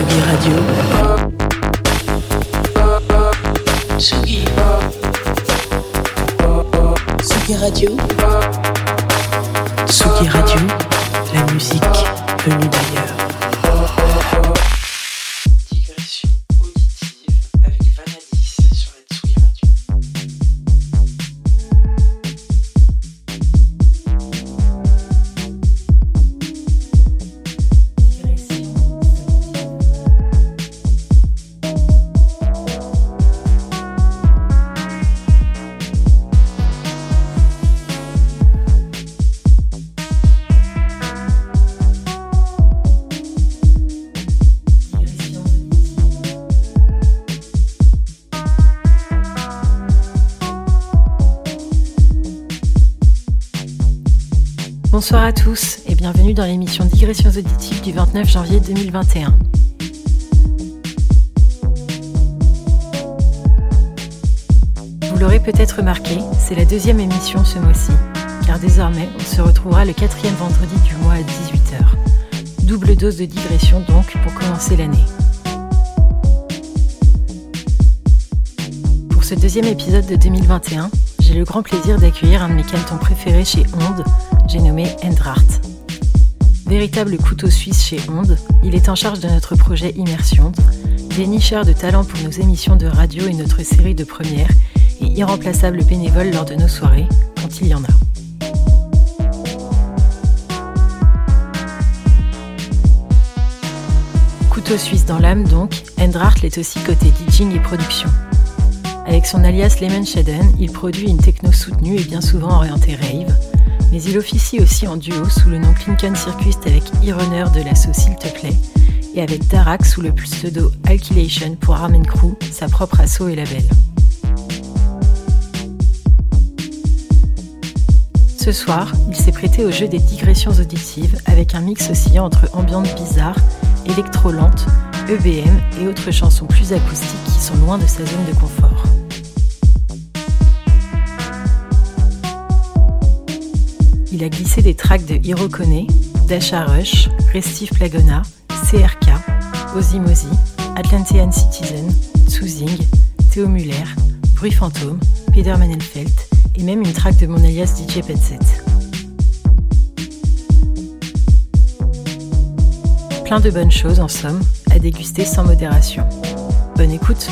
Tsugi Radio. Tsugi. Tsugi Radio. Tsugi Radio, la musique venue d'ailleurs. Dans l'émission Digressions auditives du 29 janvier 2021. Vous l'aurez peut-être remarqué, c'est la deuxième émission ce mois-ci, car désormais on se retrouvera le quatrième vendredi du mois à 18h. Double dose de digression donc pour commencer l'année. Pour ce deuxième épisode de 2021, j'ai le grand plaisir d'accueillir un de mes cantons préférés chez Onde, j'ai nommé Endrart. Véritable couteau suisse chez Onde, il est en charge de notre projet Immersion, dénicheur de talents pour nos émissions de radio et notre série de premières, et irremplaçable bénévole lors de nos soirées, quand il y en a. Couteau suisse dans l'âme donc, Endrart l'est aussi côté DJing et production. Avec son alias Lemon Shaden, il produit une techno soutenue et bien souvent orientée rave, mais il officie aussi en duo sous le nom Clinton Circus avec e-runner de l'assaut S'il te plaît, et avec Darak sous le pseudo Alkylation pour Armen Crew, sa propre assaut et label. Ce soir, il s'est prêté au jeu des digressions auditives avec un mix oscillant entre ambiance bizarre, électro-lente, EBM et autres chansons plus acoustiques qui sont loin de sa zone de confort. Il a glissé des tracks de Hirokone, Dasha Rush, Restive Plagona, CRK, Ozzy Atlantean Citizen, Tsuzing, Théo Muller, Bruit Fantôme, Peter Manelfeld et même une track de mon alias DJ Petset. Plein de bonnes choses en somme, à déguster sans modération. Bonne écoute!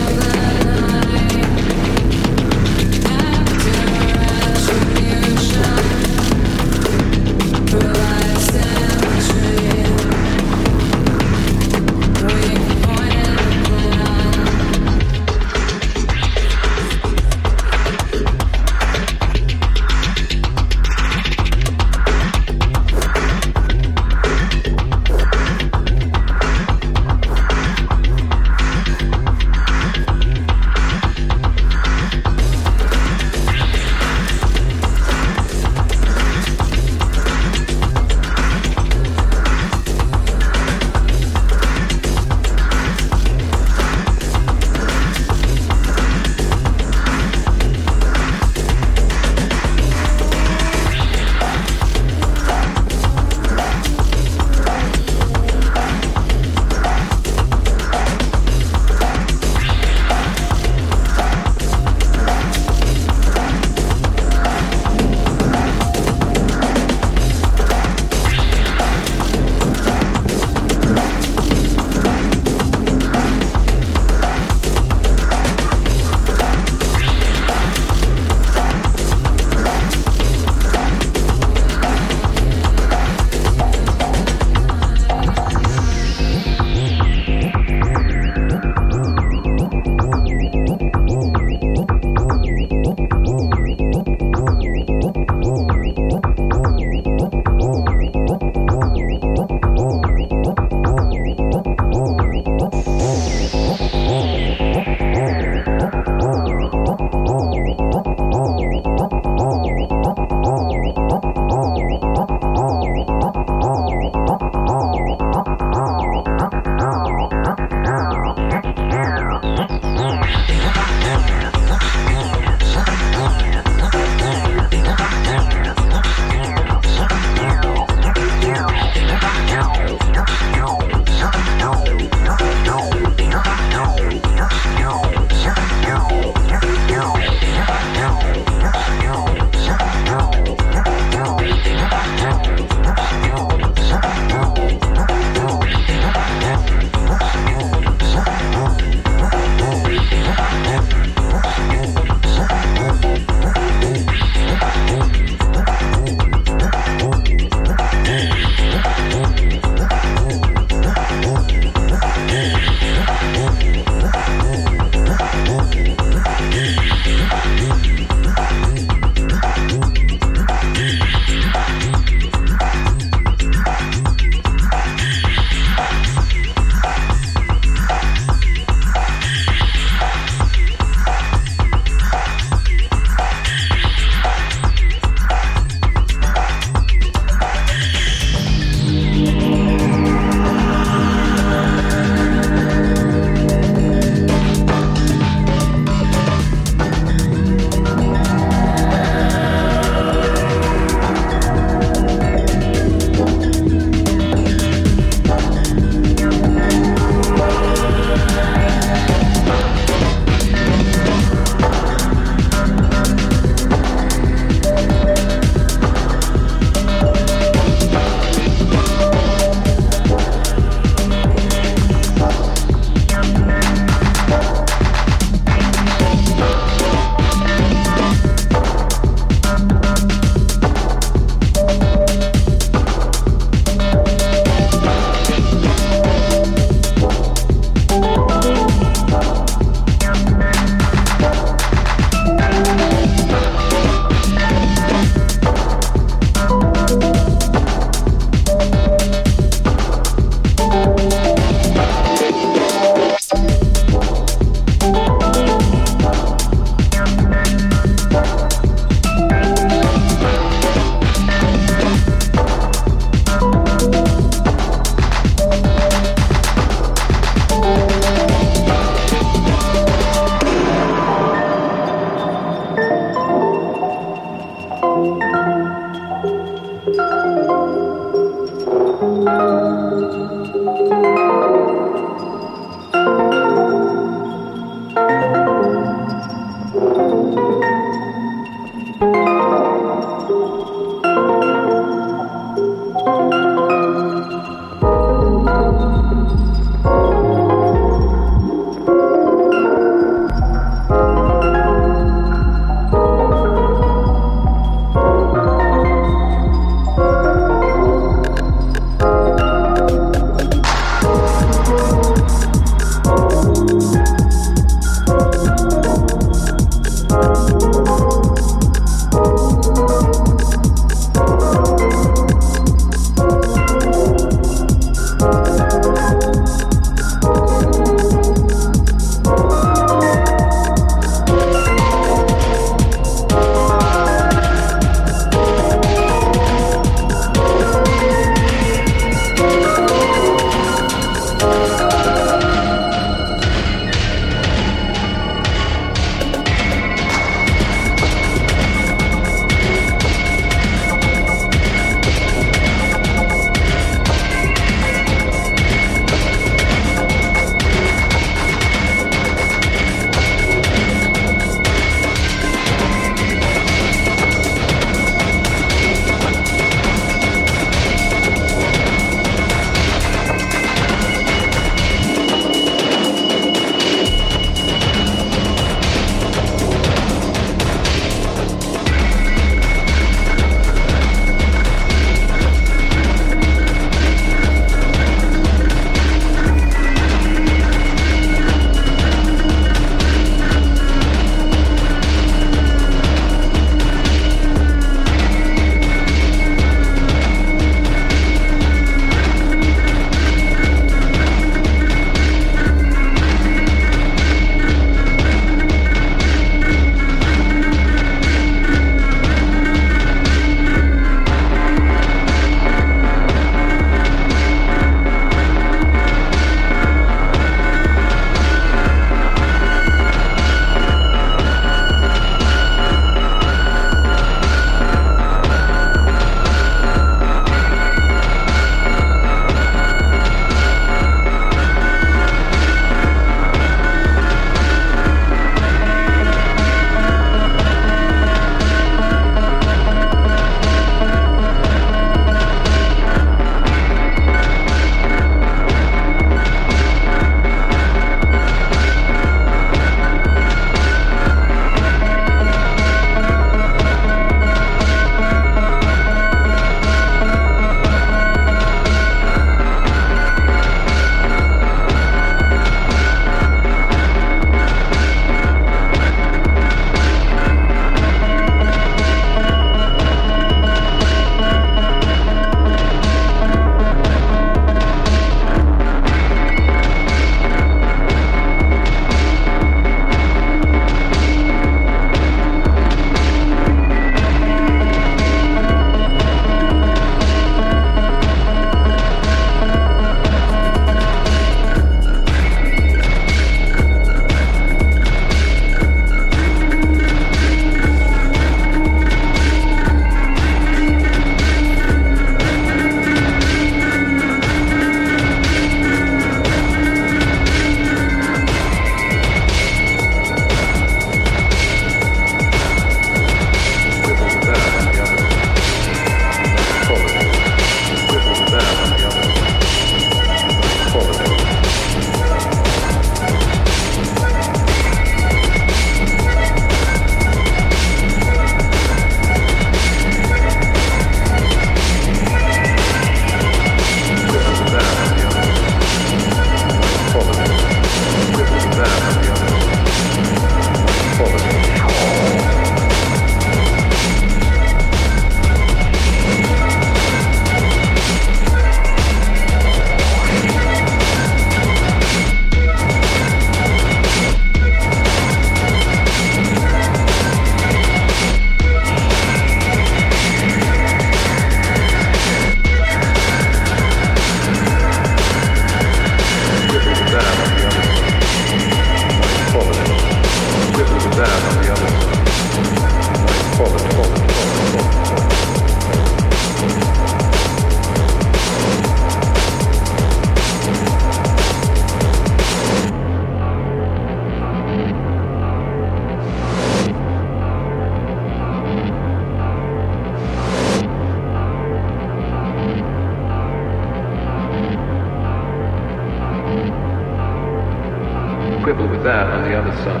Quibble with that on the other sun.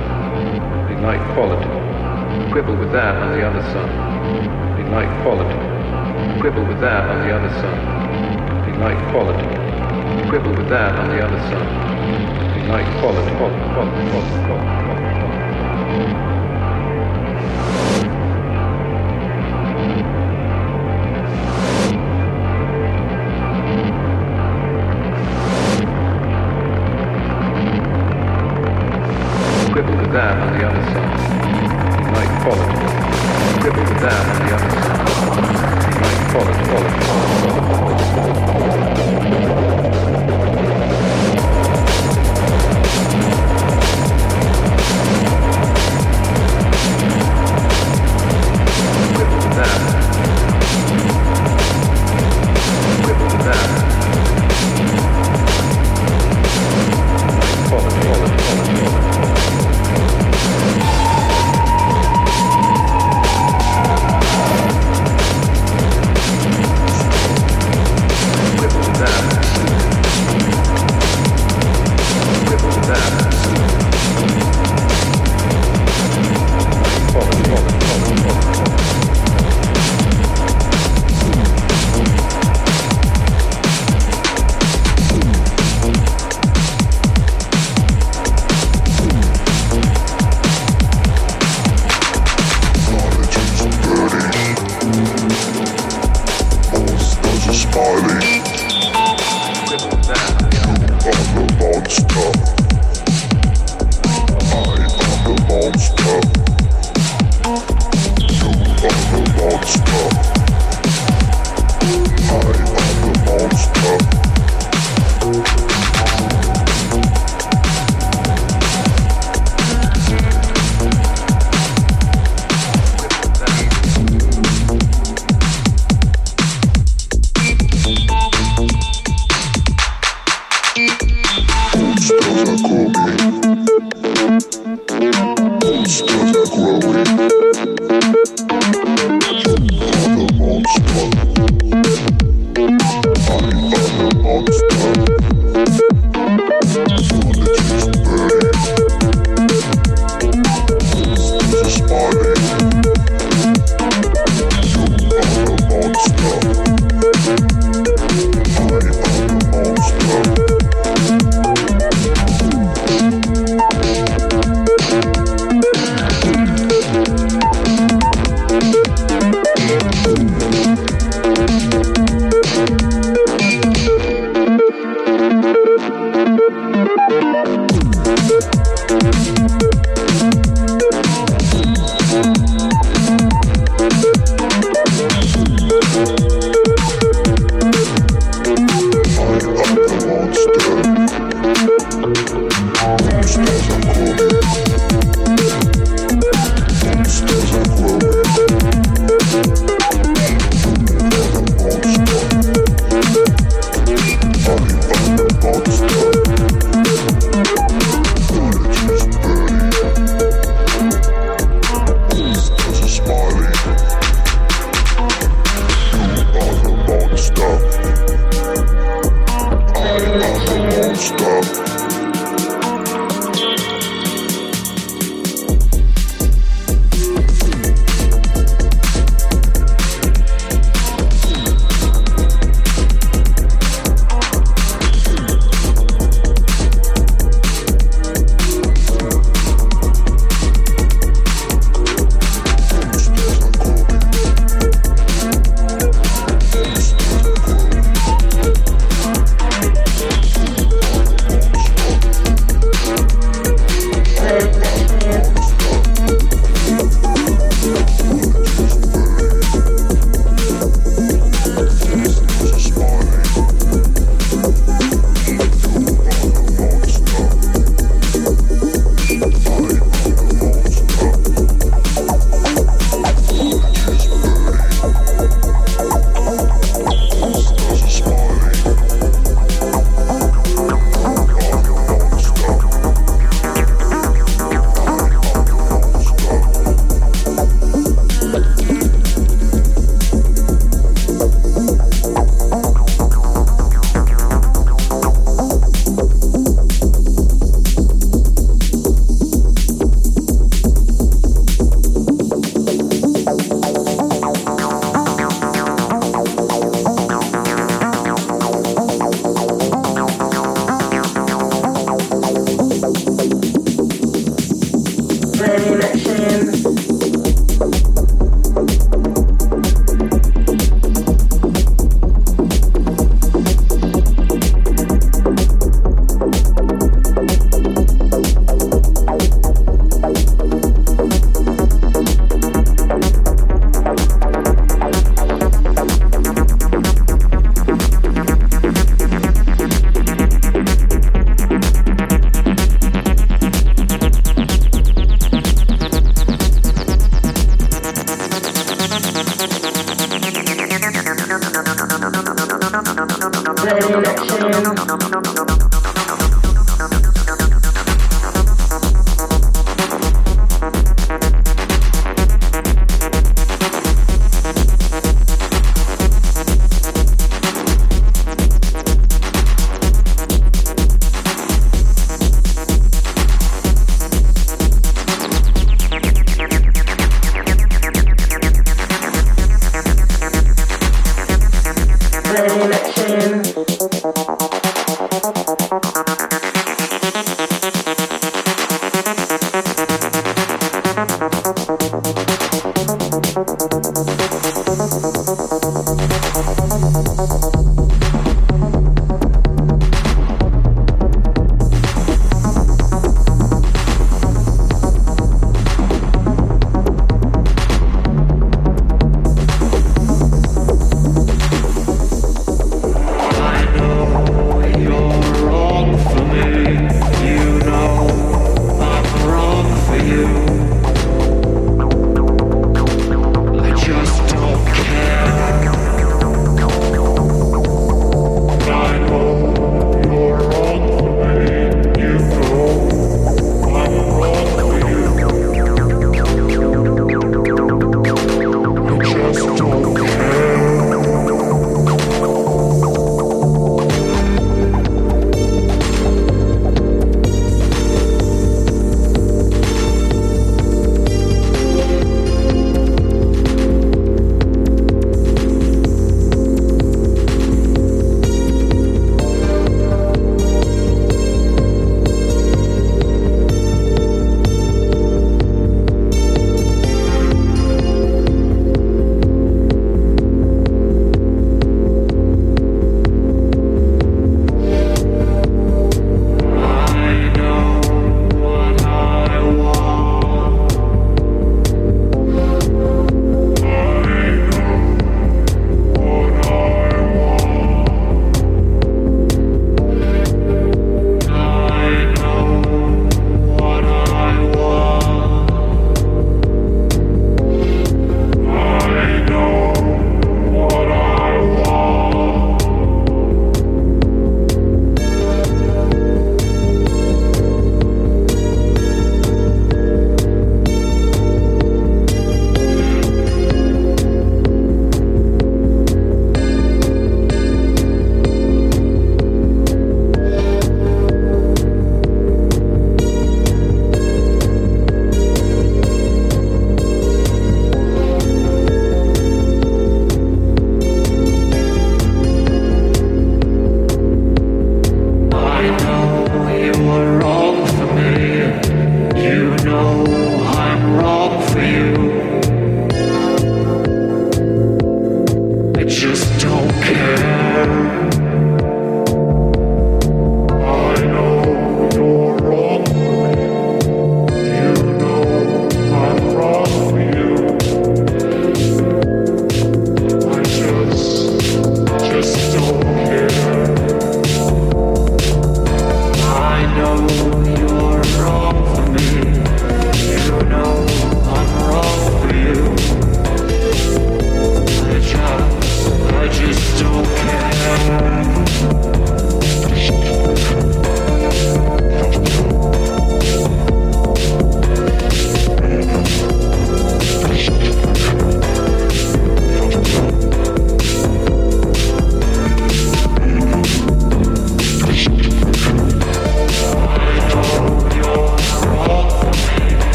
Be like quality. Quibble with that on the other sun. Be like quality. Quibble with that on the other sun. Be like quality. Quibble with that on the other sun. Be like quality. Quality. Quality. Quality. Quality.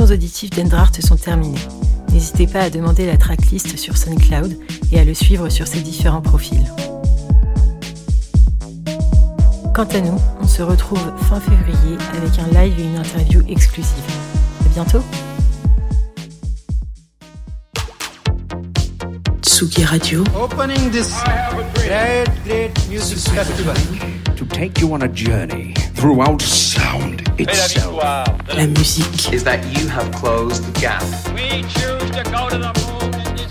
Auditives d'Endrart sont terminées. N'hésitez pas à demander la tracklist sur SoundCloud et à le suivre sur ses différents profils. Quant à nous, on se retrouve fin février avec un live et une interview exclusive. À bientôt Tsugi Radio. Opening this great, great music festival. to take you on a journey throughout sound itself. La musique. is that you have closed the gap We choose to go to the moon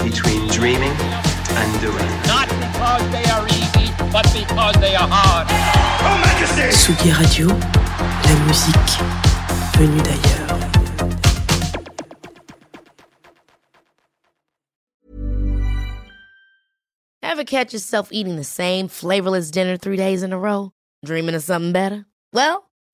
between dreaming and doing. not because they are easy, but because they are hard. Tsugi Radio. La musique venue d'ailleurs. Ever catch yourself eating the same flavorless dinner three days in a row? Dreaming of something better? Well,